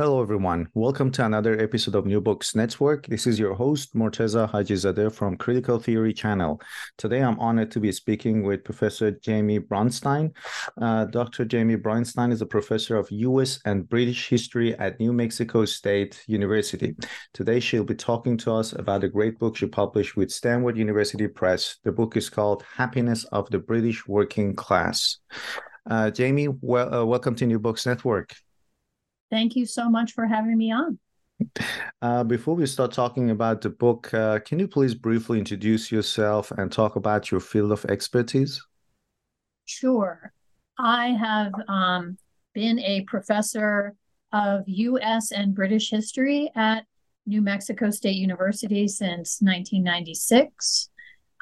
Hello, everyone. Welcome to another episode of New Books Network. This is your host, Morteza Hajizadeh from Critical Theory Channel. Today, I'm honored to be speaking with Professor Jamie Bronstein. Uh, Dr. Jamie Bronstein is a professor of U.S. and British history at New Mexico State University. Today, she'll be talking to us about a great book she published with Stanford University Press. The book is called Happiness of the British Working Class. Uh, Jamie, well, uh, welcome to New Books Network. Thank you so much for having me on. Uh, before we start talking about the book, uh, can you please briefly introduce yourself and talk about your field of expertise? Sure. I have um, been a professor of U.S. and British history at New Mexico State University since 1996.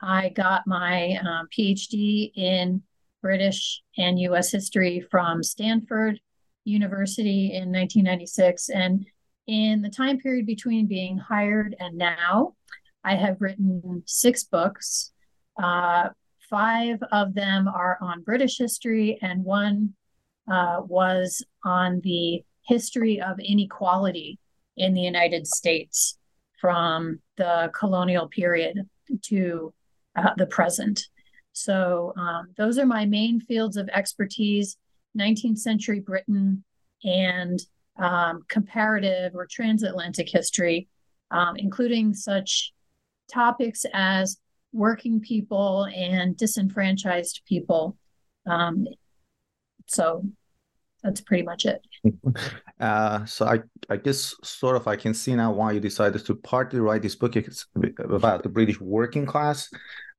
I got my um, PhD in British and U.S. history from Stanford University in 1996. And in the time period between being hired and now, I have written six books. Uh, five of them are on British history, and one uh, was on the history of inequality in the United States from the colonial period to uh, the present. So, um, those are my main fields of expertise 19th century Britain and um, comparative or transatlantic history, um, including such topics as working people and disenfranchised people. Um, so that's pretty much it. Uh, so I, I guess sort of I can see now why you decided to partly write this book about the British working class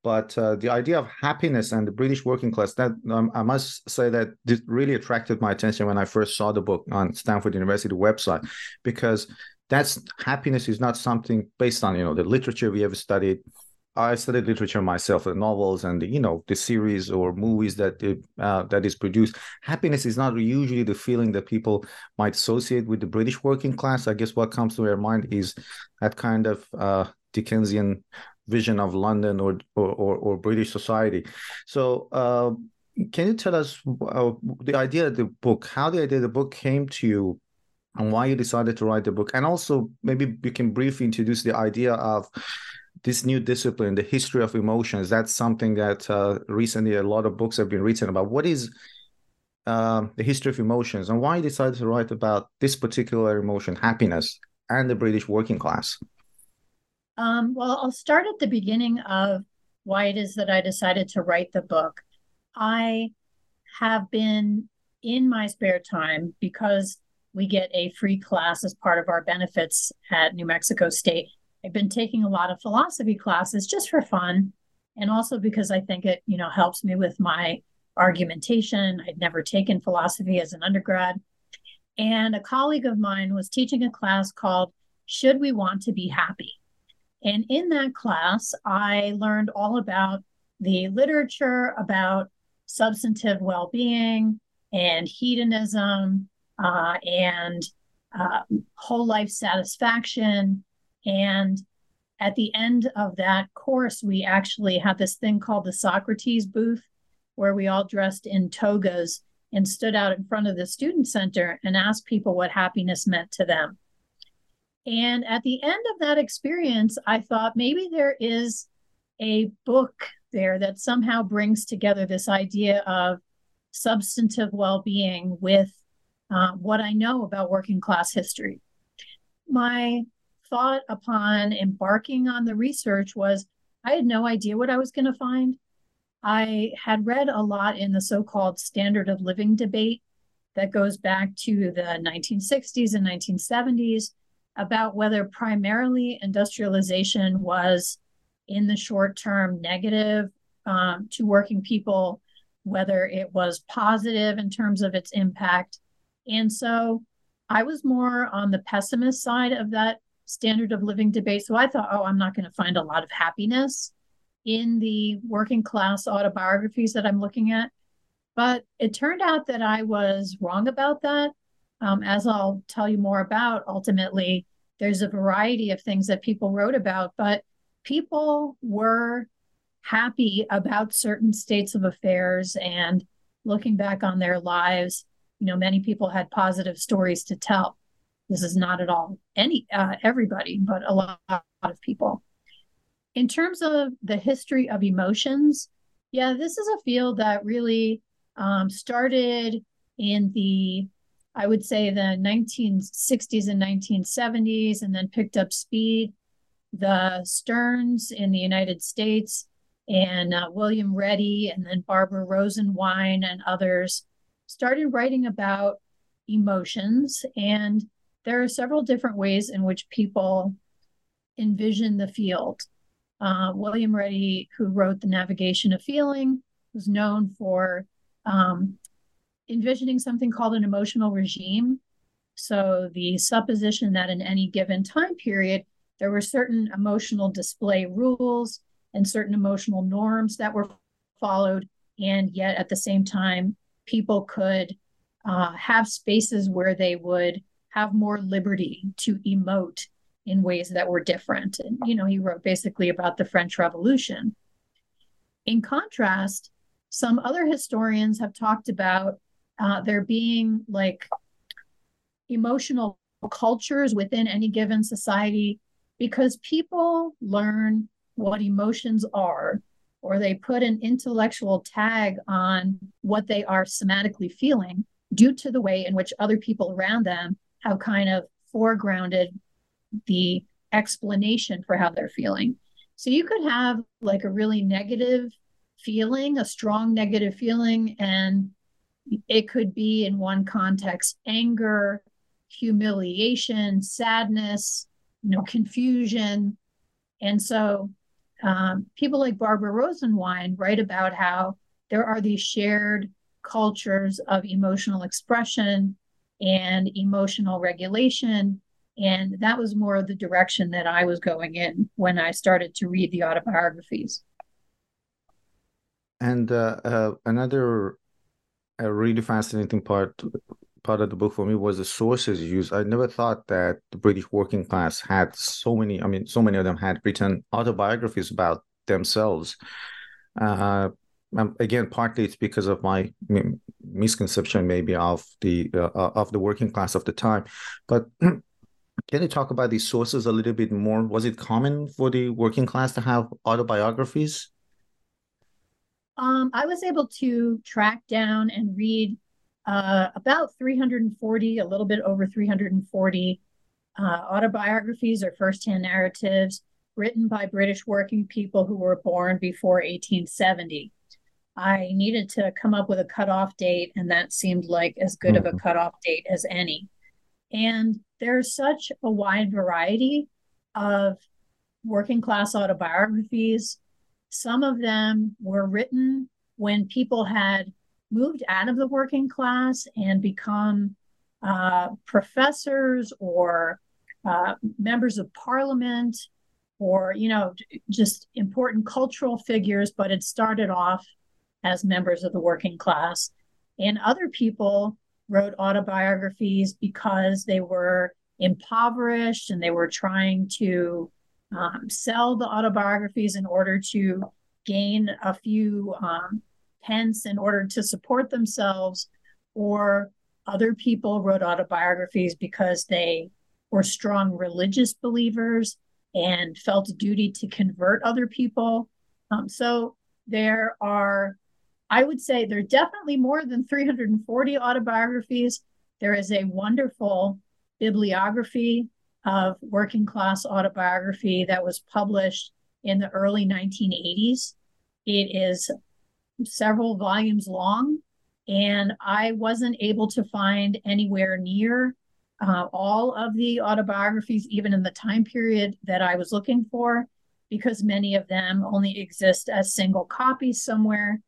but uh, the idea of happiness and the British working class, that um, I must say that this really attracted my attention when I first saw the book on Stanford University website, because that's happiness is not something based on you know the literature we have studied. I studied literature myself, the novels and the, you know the series or movies that uh, that is produced. Happiness is not usually the feeling that people might associate with the British working class. I guess what comes to their mind is that kind of uh, Dickensian vision of London or or, or, or British society. So, uh, can you tell us uh, the idea of the book, how the idea of the book came to you, and why you decided to write the book, and also maybe you can briefly introduce the idea of this new discipline, the history of emotions. That's something that uh, recently a lot of books have been written about. What is uh, the history of emotions, and why you decided to write about this particular emotion, happiness, and the British working class? Um, well, I'll start at the beginning of why it is that I decided to write the book. I have been in my spare time because we get a free class as part of our benefits at New Mexico State. I've been taking a lot of philosophy classes just for fun and also because I think it, you know, helps me with my argumentation. I'd never taken philosophy as an undergrad. And a colleague of mine was teaching a class called Should We Want to Be Happy? And in that class, I learned all about the literature about substantive well being and hedonism uh, and uh, whole life satisfaction. And at the end of that course, we actually had this thing called the Socrates booth, where we all dressed in togas and stood out in front of the student center and asked people what happiness meant to them. And at the end of that experience, I thought maybe there is a book there that somehow brings together this idea of substantive well being with uh, what I know about working class history. My thought upon embarking on the research was I had no idea what I was going to find. I had read a lot in the so called standard of living debate that goes back to the 1960s and 1970s about whether primarily industrialization was in the short term negative um, to working people, whether it was positive in terms of its impact. And so I was more on the pessimist side of that standard of living debate. So I thought, oh, I'm not going to find a lot of happiness in the working class autobiographies that I'm looking at. But it turned out that I was wrong about that. Um, as I'll tell you more about, ultimately, there's a variety of things that people wrote about, but people were happy about certain states of affairs and looking back on their lives, you know, many people had positive stories to tell. This is not at all any uh, everybody, but a lot, a lot of people. In terms of the history of emotions, yeah, this is a field that really um, started in the, I would say, the 1960s and 1970s, and then picked up speed. The Stearns in the United States and uh, William Reddy, and then Barbara Rosenwein and others started writing about emotions. And there are several different ways in which people envision the field. Uh, William Reddy, who wrote The Navigation of Feeling, was known for um, envisioning something called an emotional regime. So, the supposition that in any given time period, there were certain emotional display rules and certain emotional norms that were followed. And yet, at the same time, people could uh, have spaces where they would have more liberty to emote in ways that were different. And, you know, he wrote basically about the French Revolution. In contrast, some other historians have talked about uh, there being like emotional cultures within any given society because people learn what emotions are or they put an intellectual tag on what they are somatically feeling due to the way in which other people around them have kind of foregrounded the explanation for how they're feeling. So you could have like a really negative feeling, a strong negative feeling, and it could be in one context anger, humiliation, sadness, you know, confusion. And so um, people like Barbara Rosenwein write about how there are these shared cultures of emotional expression and emotional regulation. And that was more of the direction that I was going in when I started to read the autobiographies. And uh, uh, another a really fascinating part part of the book for me was the sources used. I never thought that the British working class had so many. I mean, so many of them had written autobiographies about themselves. Uh, um, again, partly it's because of my misconception, maybe of the uh, uh of the working class of the time. But can you talk about these sources a little bit more? Was it common for the working class to have autobiographies? Um, I was able to track down and read uh, about 340, a little bit over 340 uh, autobiographies or firsthand narratives written by British working people who were born before 1870. I needed to come up with a cutoff date, and that seemed like as good mm-hmm. of a mm-hmm. cutoff date as any. And there's such a wide variety of working class autobiographies some of them were written when people had moved out of the working class and become uh, professors or uh, members of parliament or you know just important cultural figures but it started off as members of the working class. And other people wrote autobiographies because they were impoverished and they were trying to um, sell the autobiographies in order to gain a few um, pence in order to support themselves, or other people wrote autobiographies because they were strong religious believers and felt a duty to convert other people. Um, so there are, I would say, there are definitely more than 340 autobiographies. There is a wonderful bibliography of working class autobiography that was published in the early 1980s. It is several volumes long, and I wasn't able to find anywhere near uh, all of the autobiographies, even in the time period that I was looking for, because many of them only exist as single copies somewhere.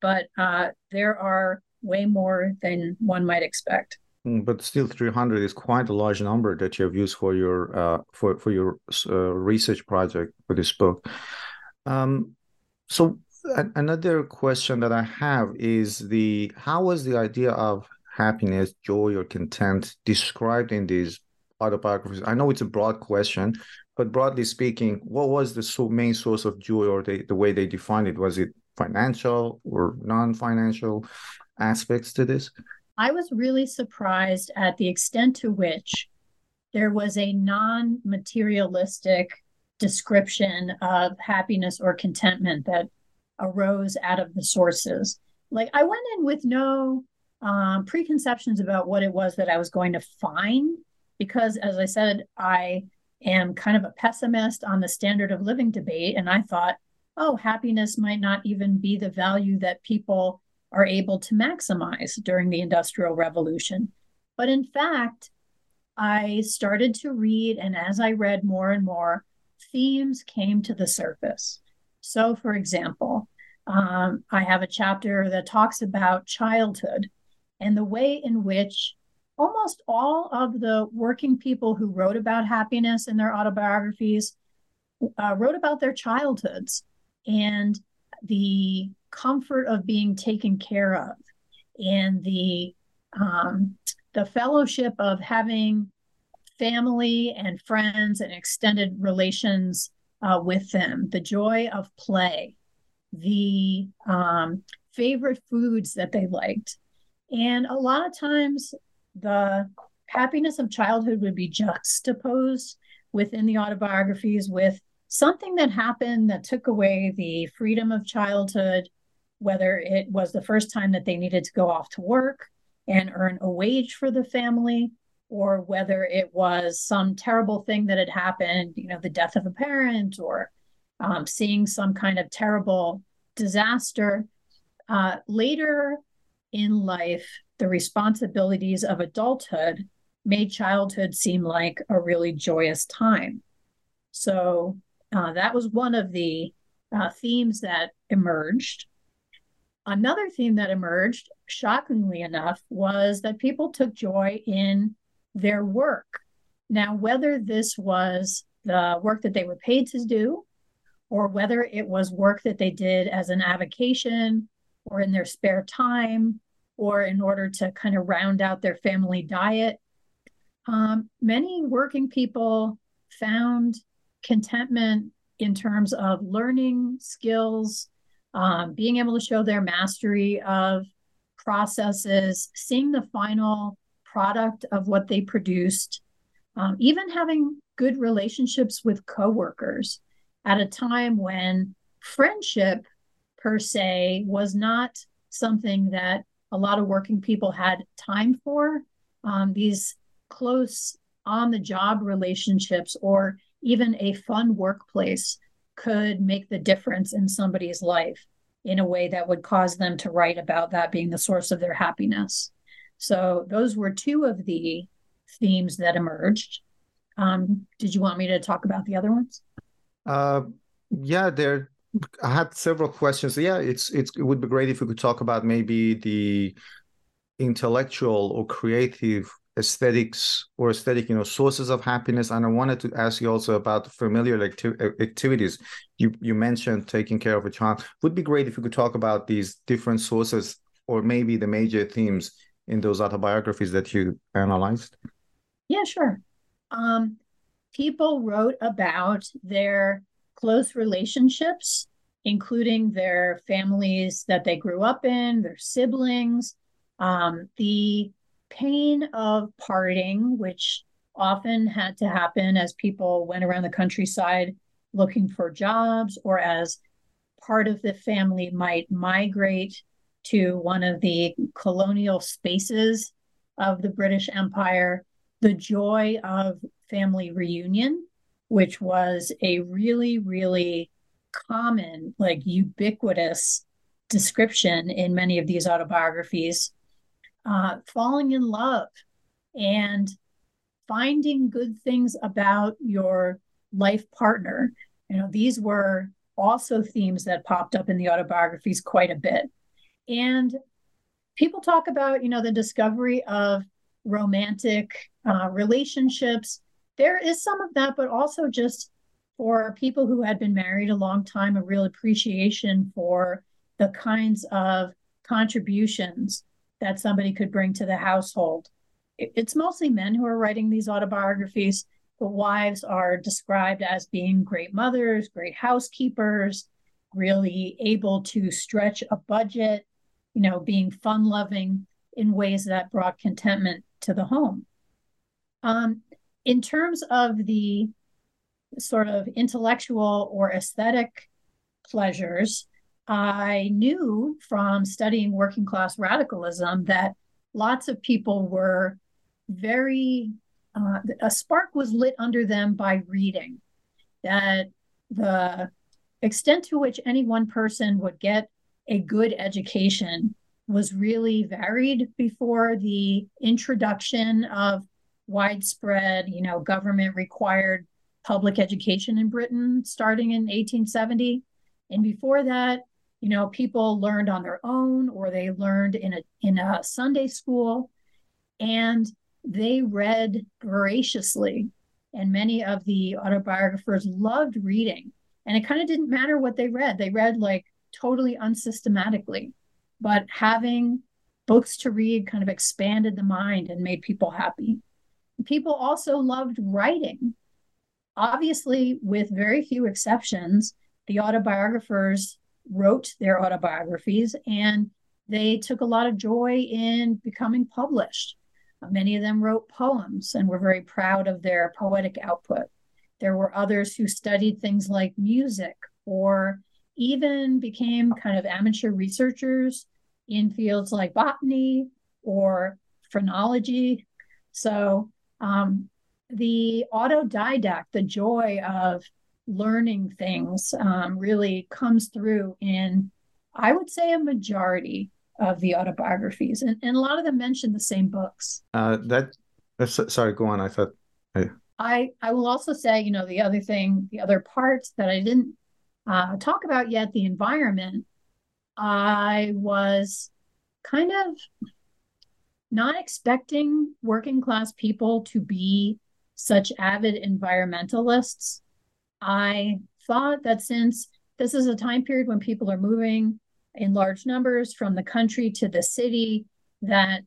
But uh, there are way more than one might expect. Mm, but still, 300 is quite a large number that you have used for your uh, for for your uh, research project for this book. Um, so another question that I have is the how was the idea of happiness, joy, or content described in these autobiographies? I know it's a broad question, but broadly speaking, what was the so main source of joy, or the, the way they defined it? Was it financial or non-financial? aspects to this? I was really surprised at the extent to which there was a non materialistic description of happiness or contentment that arose out of the sources. Like I went in with no um, preconceptions about what it was that I was going to find, because as I said, I am kind of a pessimist on the standard of living debate. And I thought, oh, happiness might not even be the value that people are able to maximize during the Industrial Revolution. But in fact, I started to read, and as I read more and more, themes came to the surface. So, for example, um, I have a chapter that talks about childhood and the way in which almost all of the working people who wrote about happiness in their autobiographies uh, wrote about their childhoods and the comfort of being taken care of and the um, the fellowship of having family and friends and extended relations uh, with them, the joy of play, the um, favorite foods that they liked. And a lot of times, the happiness of childhood would be juxtaposed within the autobiographies with something that happened that took away the freedom of childhood, whether it was the first time that they needed to go off to work and earn a wage for the family, or whether it was some terrible thing that had happened, you know, the death of a parent or um, seeing some kind of terrible disaster. Uh, later in life, the responsibilities of adulthood made childhood seem like a really joyous time. So uh, that was one of the uh, themes that emerged. Another theme that emerged, shockingly enough, was that people took joy in their work. Now, whether this was the work that they were paid to do, or whether it was work that they did as an avocation or in their spare time, or in order to kind of round out their family diet, um, many working people found contentment in terms of learning skills, um, being able to show their mastery of processes, seeing the final product of what they produced, um, even having good relationships with coworkers at a time when friendship per se was not something that a lot of working people had time for. Um, these close on the job relationships or even a fun workplace could make the difference in somebody's life in a way that would cause them to write about that being the source of their happiness. So those were two of the themes that emerged. Um, did you want me to talk about the other ones? Uh, yeah, there. I had several questions. Yeah, it's, it's it would be great if we could talk about maybe the intellectual or creative aesthetics or aesthetic you know sources of happiness and i wanted to ask you also about familiar acti- activities you you mentioned taking care of a child would be great if you could talk about these different sources or maybe the major themes in those autobiographies that you analyzed? Yeah, sure. Um, people wrote about their close relationships, including their families that they grew up in, their siblings, um, the pain of parting, which often had to happen as people went around the countryside looking for jobs or as part of the family might migrate to one of the colonial spaces of the British Empire, the joy of family reunion, which was a really, really common, like ubiquitous description in many of these autobiographies. Uh, falling in love and finding good things about your life partner. You know, these were also themes that popped up in the autobiographies quite a bit. And people talk about, you know, the discovery of romantic uh, relationships. There is some of that, but also just for people who had been married a long time, a real appreciation for the kinds of contributions that somebody could bring to the household. It's mostly men who are writing these autobiographies. The wives are described as being great mothers, great housekeepers, really able to stretch a budget you know, being fun loving in ways that brought contentment to the home. Um, in terms of the sort of intellectual or aesthetic pleasures, I knew from studying working class radicalism that lots of people were very, uh, a spark was lit under them by reading. That the extent to which any one person would get a good education was really varied before the introduction of widespread, you know, government required public education in Britain starting in 1870. And before that, you know, people learned on their own or they learned in a in a Sunday school and they read voraciously. And many of the autobiographers loved reading. And it kind of didn't matter what they read. They read like totally unsystematically. But having books to read kind of expanded the mind and made people happy. People also loved writing. Obviously, with very few exceptions, the autobiographers wrote their autobiographies and they took a lot of joy in becoming published. Many of them wrote poems and were very proud of their poetic output. There were others who studied things like music or even became kind of amateur researchers in fields like botany or phrenology. So um, the autodidact, the joy of learning things, um, really comes through in, I would say, a majority of the autobiographies, and, and a lot of them mention the same books. Uh, that uh, sorry, go on. I thought. I... I I will also say, you know, the other thing, the other parts that I didn't uh, talk about yet, the environment. I was kind of not expecting working class people to be such avid environmentalists. I thought that since this is a time period when people are moving in large numbers from the country to the city, that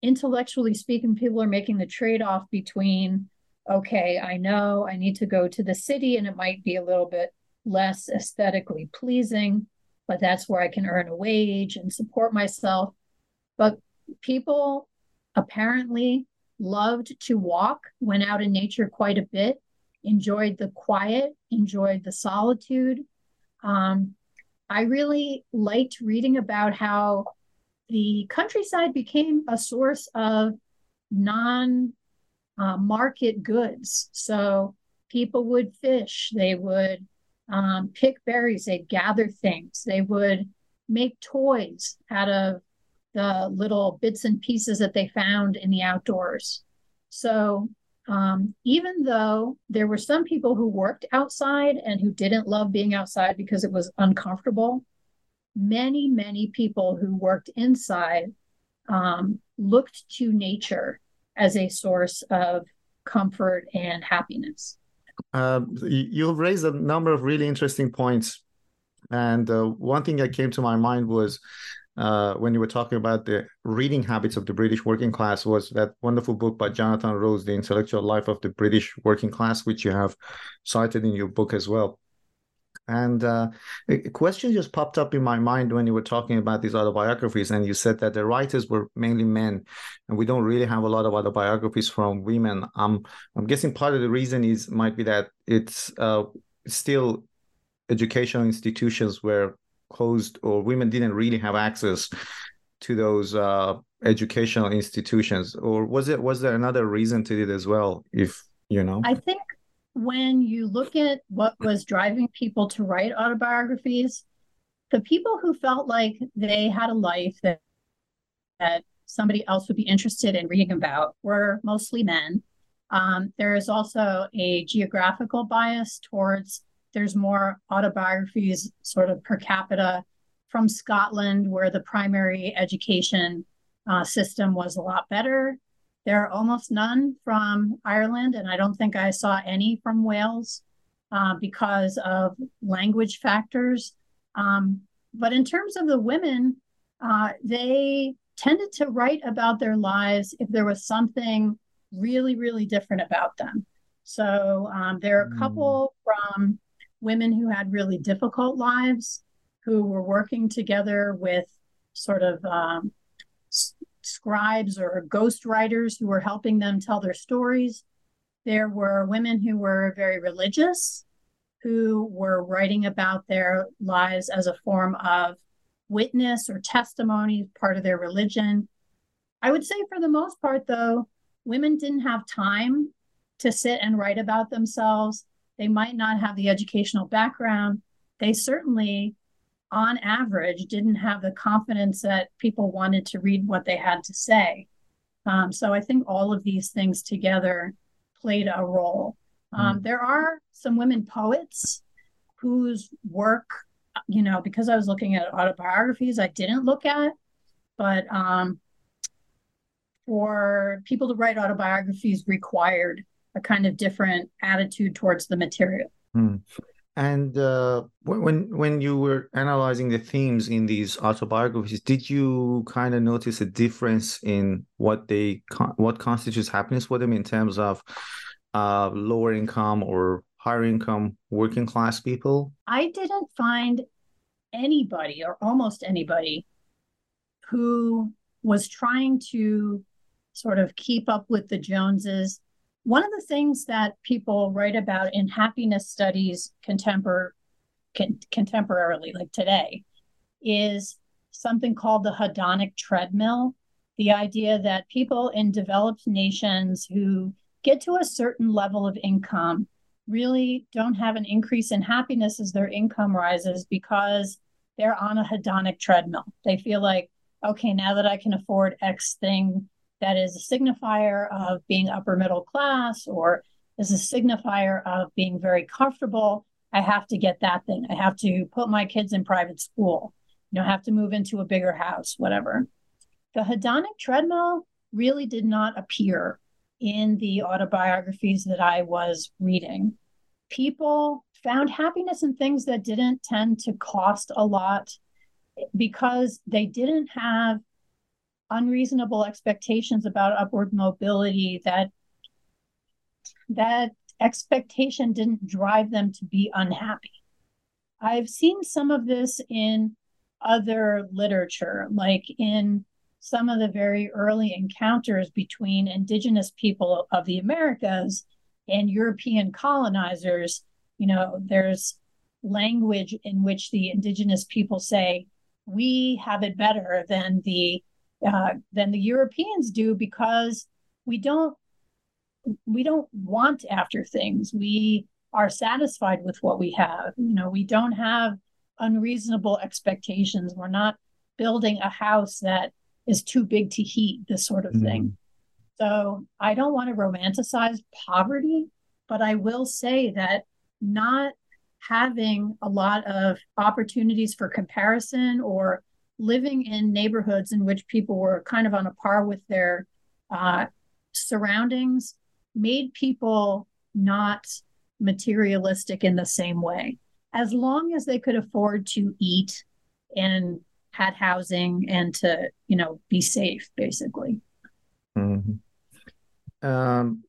intellectually speaking, people are making the trade off between, okay, I know I need to go to the city and it might be a little bit less aesthetically pleasing, but that's where I can earn a wage and support myself. But people apparently loved to walk, went out in nature quite a bit, enjoyed the quiet, enjoyed the solitude. Um, I really liked reading about how the countryside became a source of non uh, market goods. So people would fish, they would um, pick berries, they'd gather things, they would make toys out of the little bits and pieces that they found in the outdoors. So um, even though there were some people who worked outside and who didn't love being outside because it was uncomfortable, many, many people who worked inside um, looked to nature as a source of comfort and happiness. Uh, you've raised a number of really interesting points. And uh, one thing that came to my mind was uh, when you were talking about the reading habits of the British working class was that wonderful book by Jonathan Rose, The Intellectual Life of the British Working Class, which you have cited in your book as well. And uh, a question just popped up in my mind when you were talking about these autobiographies, and you said that the writers were mainly men, and we don't really have a lot of autobiographies from women. Um, I'm guessing part of the reason is might be that it's uh, still educational institutions where closed or women didn't really have access to those uh, educational institutions or was it was there another reason to it as well if you know? I think when you look at what was driving people to write autobiographies the people who felt like they had a life that that somebody else would be interested in reading about were mostly men. Um, there is also a geographical bias towards there's more autobiographies sort of per capita from Scotland, where the primary education uh, system was a lot better. There are almost none from Ireland, and I don't think I saw any from Wales uh, because of language factors. Um, but in terms of the women, uh, they tended to write about their lives if there was something really, really different about them. So um, there are a couple from women who had really difficult lives, who were working together with sort of um, scribes or ghost writers who were helping them tell their stories. There were women who were very religious, who were writing about their lives as a form of witness or testimony, part of their religion. I would say, for the most part, though, women didn't have time to sit and write about themselves. They might not have the educational background. They certainly, on average, didn't have the confidence that people wanted to read what they had to say. Um, so I think all of these things together played a role. Um, mm. There are some women poets whose work, you know, because I was looking at autobiographies, I didn't look at, but um, for people to write autobiographies required a kind of different attitude towards the material. Mm. And uh, when when you were analyzing the themes in these autobiographies, did you kind of notice a difference in what they what constitutes happiness for them in terms of uh, lower income or higher income working class people? I didn't find anybody or almost anybody who was trying to sort of keep up with the Joneses one of the things that people write about in happiness studies contempor- con- contemporarily, like today, is something called the hedonic treadmill. The idea that people in developed nations who get to a certain level of income really don't have an increase in happiness as their income rises because they're on a hedonic treadmill. They feel like, okay, now that I can afford X thing, that is a signifier of being upper middle class or is a signifier of being very comfortable. I have to get that thing. I have to put my kids in private school, you know, have to move into a bigger house, whatever. The hedonic treadmill really did not appear in the autobiographies that I was reading. People found happiness in things that didn't tend to cost a lot because they didn't have unreasonable expectations about upward mobility that that expectation didn't drive them to be unhappy. I've seen some of this in other literature, like in some of the very early encounters between indigenous people of the Americas and European colonizers. You know, there's language in which the indigenous people say, we have it better than the uh, than the Europeans do because we don't we don't want after things. We are satisfied with what we have. You know, we don't have unreasonable expectations. We're not building a house that is too big to heat, this sort of thing. Mm-hmm. So I don't want to romanticize poverty, but I will say that not having a lot of opportunities for comparison or living in neighborhoods in which people were kind of on a par with their uh, surroundings made people not materialistic in the same way. As long as they could afford to eat and had housing and to, you know, be safe, basically. Mm-hmm. Um,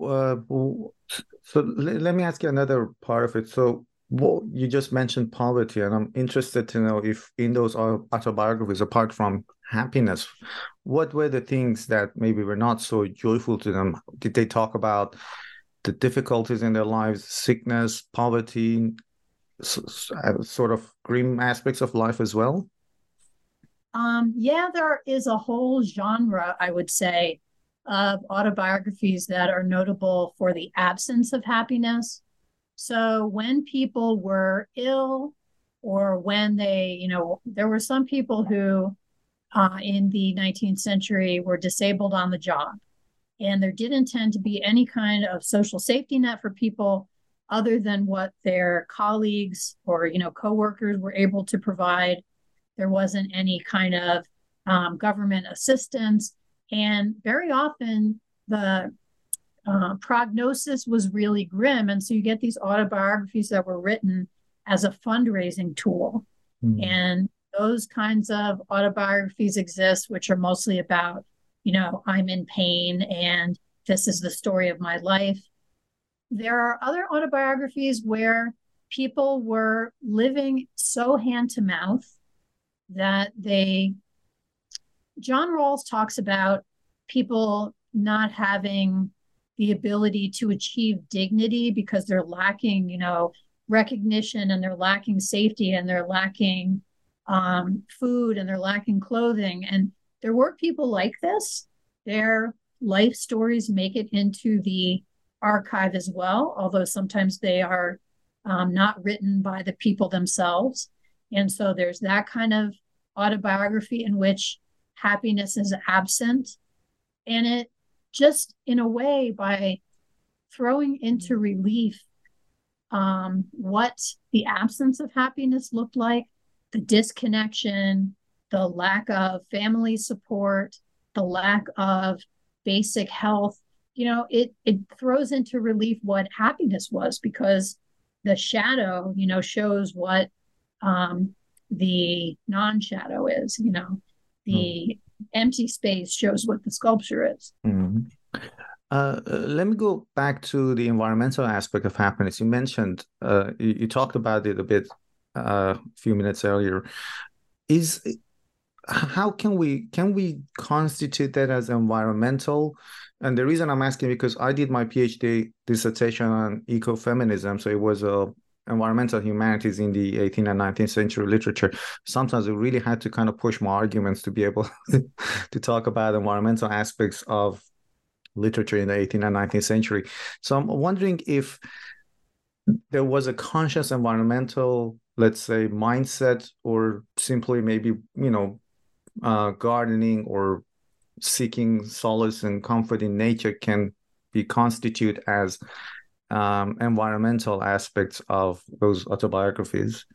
uh, so let me ask you another part of it. So well, you just mentioned poverty, and I'm interested to know if in those autobiographies, apart from happiness, what were the things that maybe were not so joyful to them? Did they talk about the difficulties in their lives, sickness, poverty, uh, sort of grim aspects of life as well? Um, yeah, there is a whole genre, I would say, of autobiographies that are notable for the absence of happiness. So when people were ill or when they, you know, there were some people who uh, in the 19th century were disabled on the job. And there didn't tend to be any kind of social safety net for people other than what their colleagues or, you know, coworkers were able to provide. There wasn't any kind of um, government assistance. And very often the uh, prognosis was really grim. And so you get these autobiographies that were written as a fundraising tool. Mm. And those kinds of autobiographies exist, which are mostly about, you know, I'm in pain and this is the story of my life. There are other autobiographies where people were living so hand to mouth that they John Rawls talks about people not having the ability to achieve dignity because they're lacking, you know, recognition and they're lacking safety and they're lacking um, food and they're lacking clothing. And there were people like this. Their life stories make it into the archive as well, although sometimes they are um, not written by the people themselves. And so there's that kind of autobiography in which happiness is absent. And it just, in a way, by throwing into mm-hmm. relief um, what the absence of happiness looked like, the disconnection, the lack of family support, the lack of basic health, you know, it it throws into relief what happiness was because the shadow, you know, shows what um, the non-shadow is. You know, the mm. Empty space shows what the sculpture is. Mm. Uh, let me go back to the environmental aspect of happiness. You mentioned, uh, you, you, talked about it a bit uh, a few minutes earlier. Is how can we can we constitute that as environmental? And the reason I'm asking because I did my PhD dissertation on ecofeminism, so it was a environmental humanities in the 18th and 19th century literature. Sometimes we really had to kind of push my arguments to be able to talk about environmental aspects of literature in the 18th and 19th century. So I'm wondering if there was a conscious environmental, let's say, mindset, or simply maybe, you know, uh, gardening or seeking solace and comfort in nature can be constitute as um, environmental aspects of those autobiographies.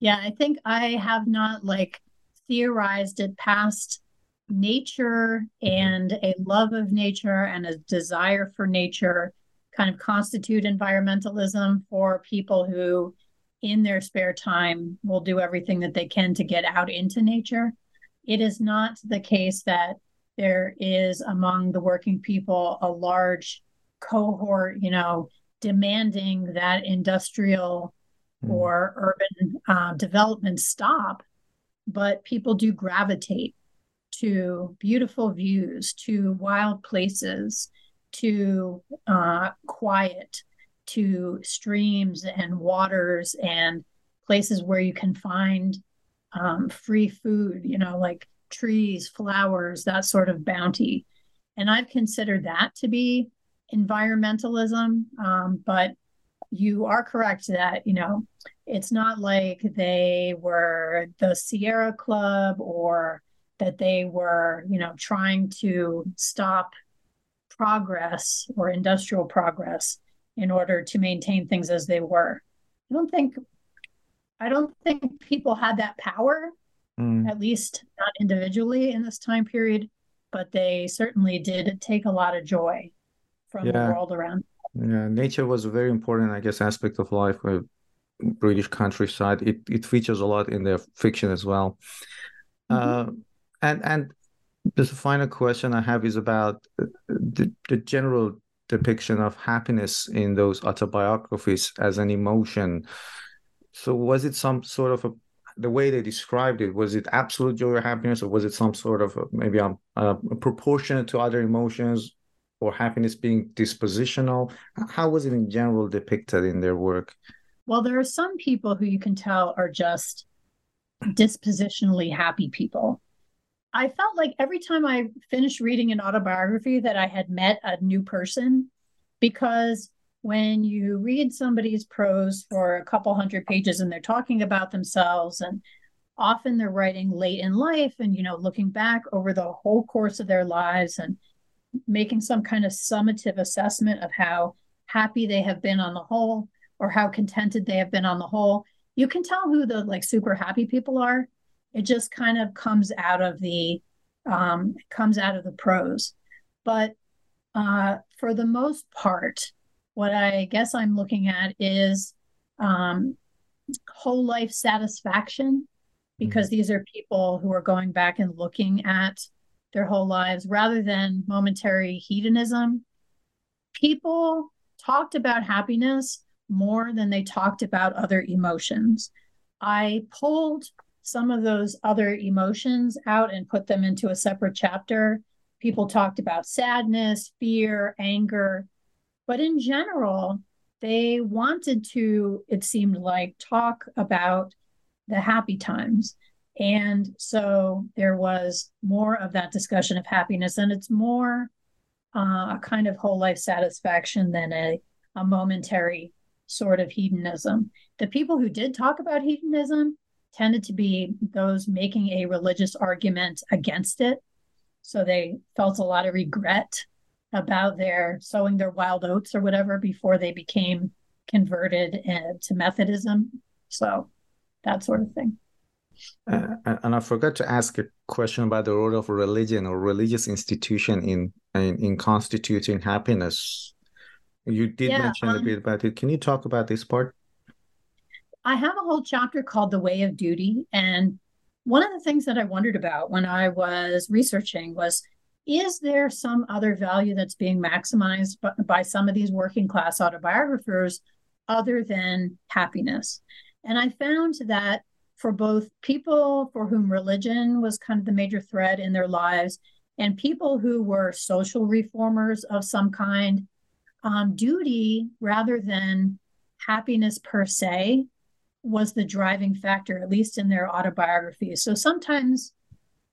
Yeah, I think I have not like theorized it past nature and a love of nature and a desire for nature kind of constitute environmentalism for people who in their spare time will do everything that they can to get out into nature it is not the case that there is among the working people a large cohort you know demanding that industrial mm. or urban uh, development stop but people do gravitate to beautiful views, to wild places, to uh, quiet, to streams and waters and places where you can find um, free food, you know, like trees, flowers, that sort of bounty. And I've considered that to be environmentalism. Um, but you are correct that, you know, it's not like they were the Sierra Club or that they were, you know, trying to stop progress or industrial progress in order to maintain things as they were. I don't think I don't think people had that power, mm. at least not individually in this time period, but they certainly did take a lot of joy from yeah. the world around. Yeah, nature was a very important, I guess, aspect of life. Uh, British countryside. It it features a lot in their fiction as well. Mm-hmm. Uh, and and the final question I have is about the, the general depiction of happiness in those autobiographies as an emotion. So was it some sort of a the way they described it was it absolute joy or happiness or was it some sort of maybe a proportionate to other emotions or happiness being dispositional? How was it in general depicted in their work? Well there are some people who you can tell are just dispositionally happy people. I felt like every time I finished reading an autobiography that I had met a new person because when you read somebody's prose for a couple hundred pages and they're talking about themselves and often they're writing late in life and you know looking back over the whole course of their lives and making some kind of summative assessment of how happy they have been on the whole or how contented they have been on the whole you can tell who the like super happy people are it just kind of comes out of the um, comes out of the prose. But uh, for the most part, what I guess I'm looking at is um, whole life satisfaction, because mm-hmm. these are people who are going back and looking at their whole lives rather than momentary hedonism. People talked about happiness more than they talked about other emotions. I pulled some of those other emotions out and put them into a separate chapter. People talked about sadness, fear, anger, but in general, they wanted to, it seemed like, talk about the happy times. And so there was more of that discussion of happiness, and it's more uh, a kind of whole life satisfaction than a, a momentary sort of hedonism. The people who did talk about hedonism tended to be those making a religious argument against it. So they felt a lot of regret about their sowing their wild oats or whatever before they became converted uh, to Methodism. So that sort of thing. Uh, and I forgot to ask a question about the role of religion or religious institution in in, in constituting happiness. You did yeah, mention um, a bit about it. Can you talk about this part? I have a whole chapter called The Way of Duty. And one of the things that I wondered about when I was researching was is there some other value that's being maximized by, by some of these working class autobiographers other than happiness? And I found that for both people for whom religion was kind of the major thread in their lives and people who were social reformers of some kind, um, duty rather than happiness per se was the driving factor, at least in their autobiographies. So sometimes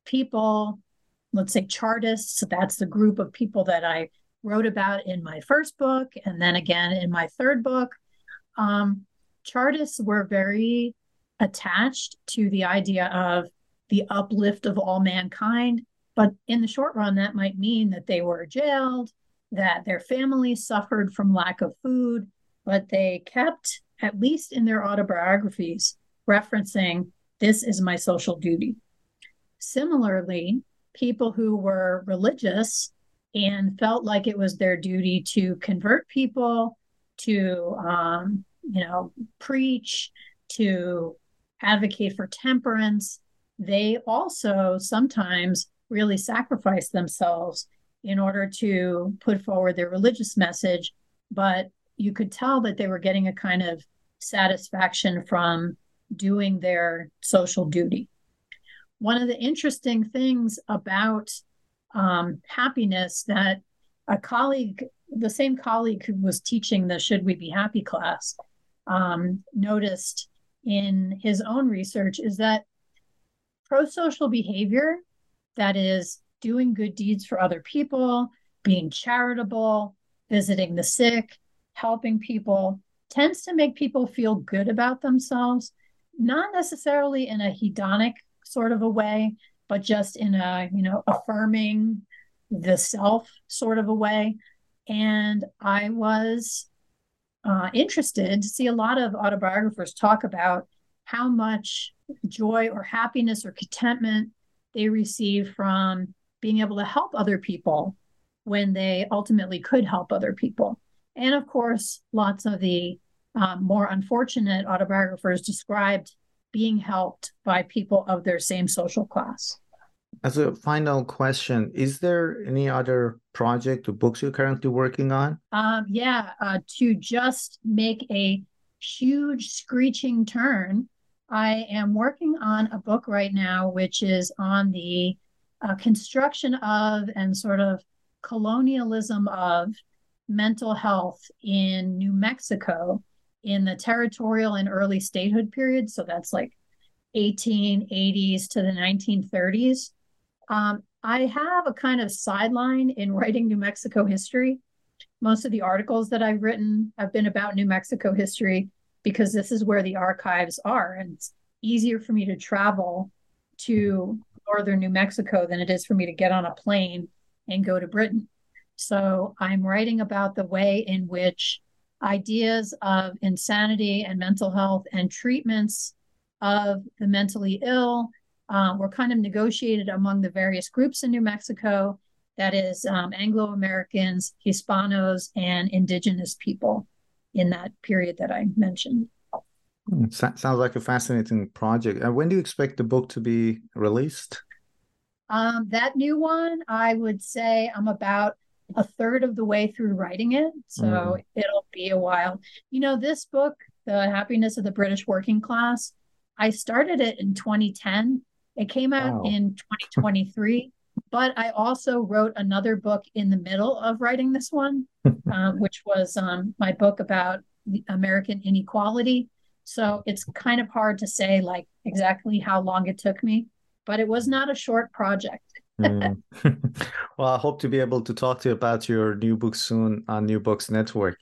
people, let's say Chartists, that's the group of people that I wrote about in my first book, and then again in my third book. Um, Chartists were very attached to the idea of the uplift of all mankind. But in the short run, that might mean that they were jailed, that their families suffered from lack of food, but they kept, at least in their autobiographies, referencing this is my social duty. Similarly, people who were religious and felt like it was their duty to convert people, to um, you know, preach, to advocate for temperance, they also sometimes really sacrifice themselves in order to put forward their religious message. But you could tell that they were getting a kind of satisfaction from doing their social duty. One of the interesting things about um, happiness that a colleague, the same colleague who was teaching the Should We Be Happy class, um, noticed in his own research is that pro social behavior, that is, doing good deeds for other people, being charitable, visiting the sick, helping people, tends to make people feel good about themselves, not necessarily in a hedonic sort of a way, but just in a, you know, affirming the self sort of a way. And I was uh, interested to see a lot of autobiographers talk about how much joy or happiness or contentment they receive from being able to help other people when they ultimately could help other people. And of course, lots of the um, more unfortunate autobiographers described being helped by people of their same social class. As a final question, is there any other project or books you're currently working on? Um, yeah, uh, to just make a huge screeching turn, I am working on a book right now, which is on the uh, construction of and sort of colonialism of mental health in New Mexico in the territorial and early statehood period. So that's like 1880s to the 1930s. Um, I have a kind of sideline in writing New Mexico history. Most of the articles that I've written have been about New Mexico history because this is where the archives are. And it's easier for me to travel to northern New Mexico than it is for me to get on a plane and go to Britain. So I'm writing about the way in which ideas of insanity and mental health and treatments of the mentally ill uh, were kind of negotiated among the various groups in New Mexico that is, um, Anglo Americans, Hispanos, and indigenous people in that period that I mentioned. Hmm, sounds like a fascinating project. And when do you expect the book to be released? Um, that new one, I would say I'm about a third of the way through writing it. So mm. it'll be a while. You know, this book, The Happiness of the British Working Class, I started it in 2010. It came out wow. in 2023, but I also wrote another book in the middle of writing this one, uh, which was um, my book about American inequality. So it's kind of hard to say like exactly how long it took me, but it was not a short project. Mm. well, I hope to be able to talk to you about your new book soon on New Books Network.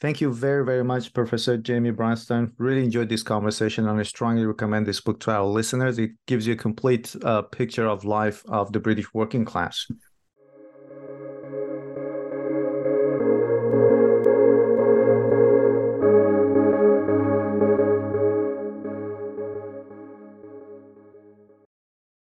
Thank you very, very much, Professor Jamie Bronstein. Really enjoyed this conversation, and I strongly recommend this book to our listeners. It gives you a complete uh, picture of life of the British working class.